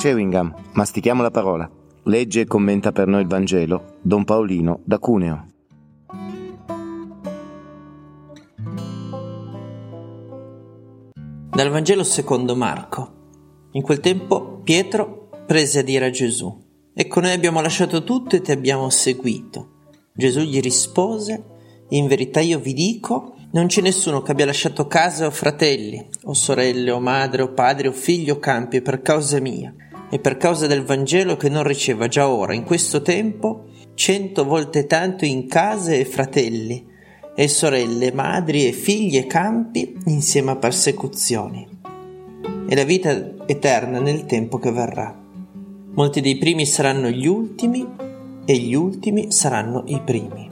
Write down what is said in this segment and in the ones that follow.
Chewing gum, mastichiamo la parola. Legge e commenta per noi il Vangelo Don Paolino da Cuneo. Dal Vangelo secondo Marco. In quel tempo Pietro prese a dire a Gesù, Ecco noi abbiamo lasciato tutto e ti abbiamo seguito. Gesù gli rispose, In verità io vi dico, non c'è nessuno che abbia lasciato casa o fratelli, o sorelle, o madre, o padre, o figlio o campi per causa mia e per causa del Vangelo che non riceva già ora, in questo tempo, cento volte tanto in case e fratelli, e sorelle, madri e figli e campi insieme a persecuzioni, e la vita eterna nel tempo che verrà. Molti dei primi saranno gli ultimi e gli ultimi saranno i primi.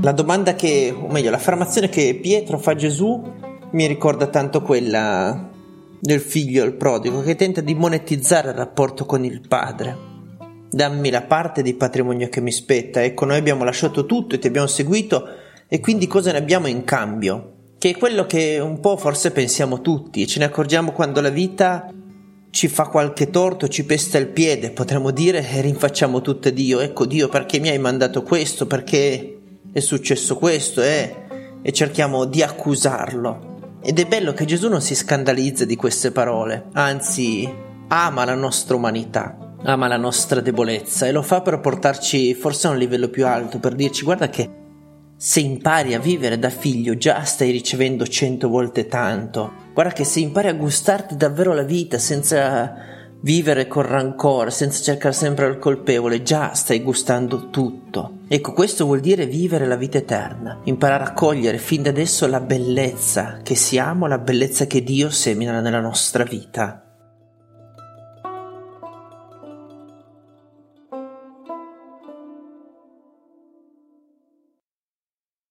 La domanda che, o meglio, l'affermazione che Pietro fa a Gesù mi ricorda tanto quella del figlio il prodigo che tenta di monetizzare il rapporto con il padre. Dammi la parte di patrimonio che mi spetta, ecco noi abbiamo lasciato tutto e ti abbiamo seguito e quindi cosa ne abbiamo in cambio? Che è quello che un po' forse pensiamo tutti e ce ne accorgiamo quando la vita ci fa qualche torto, ci pesta il piede, potremmo dire e rinfacciamo tutto a Dio, ecco Dio perché mi hai mandato questo, perché è successo questo eh? e cerchiamo di accusarlo. Ed è bello che Gesù non si scandalizza di queste parole, anzi ama la nostra umanità, ama la nostra debolezza e lo fa per portarci forse a un livello più alto, per dirci guarda che se impari a vivere da figlio già stai ricevendo cento volte tanto, guarda che se impari a gustarti davvero la vita senza vivere con rancore, senza cercare sempre il colpevole, già stai gustando tutto. Ecco, questo vuol dire vivere la vita eterna, imparare a cogliere fin da adesso la bellezza che siamo, la bellezza che Dio semina nella nostra vita.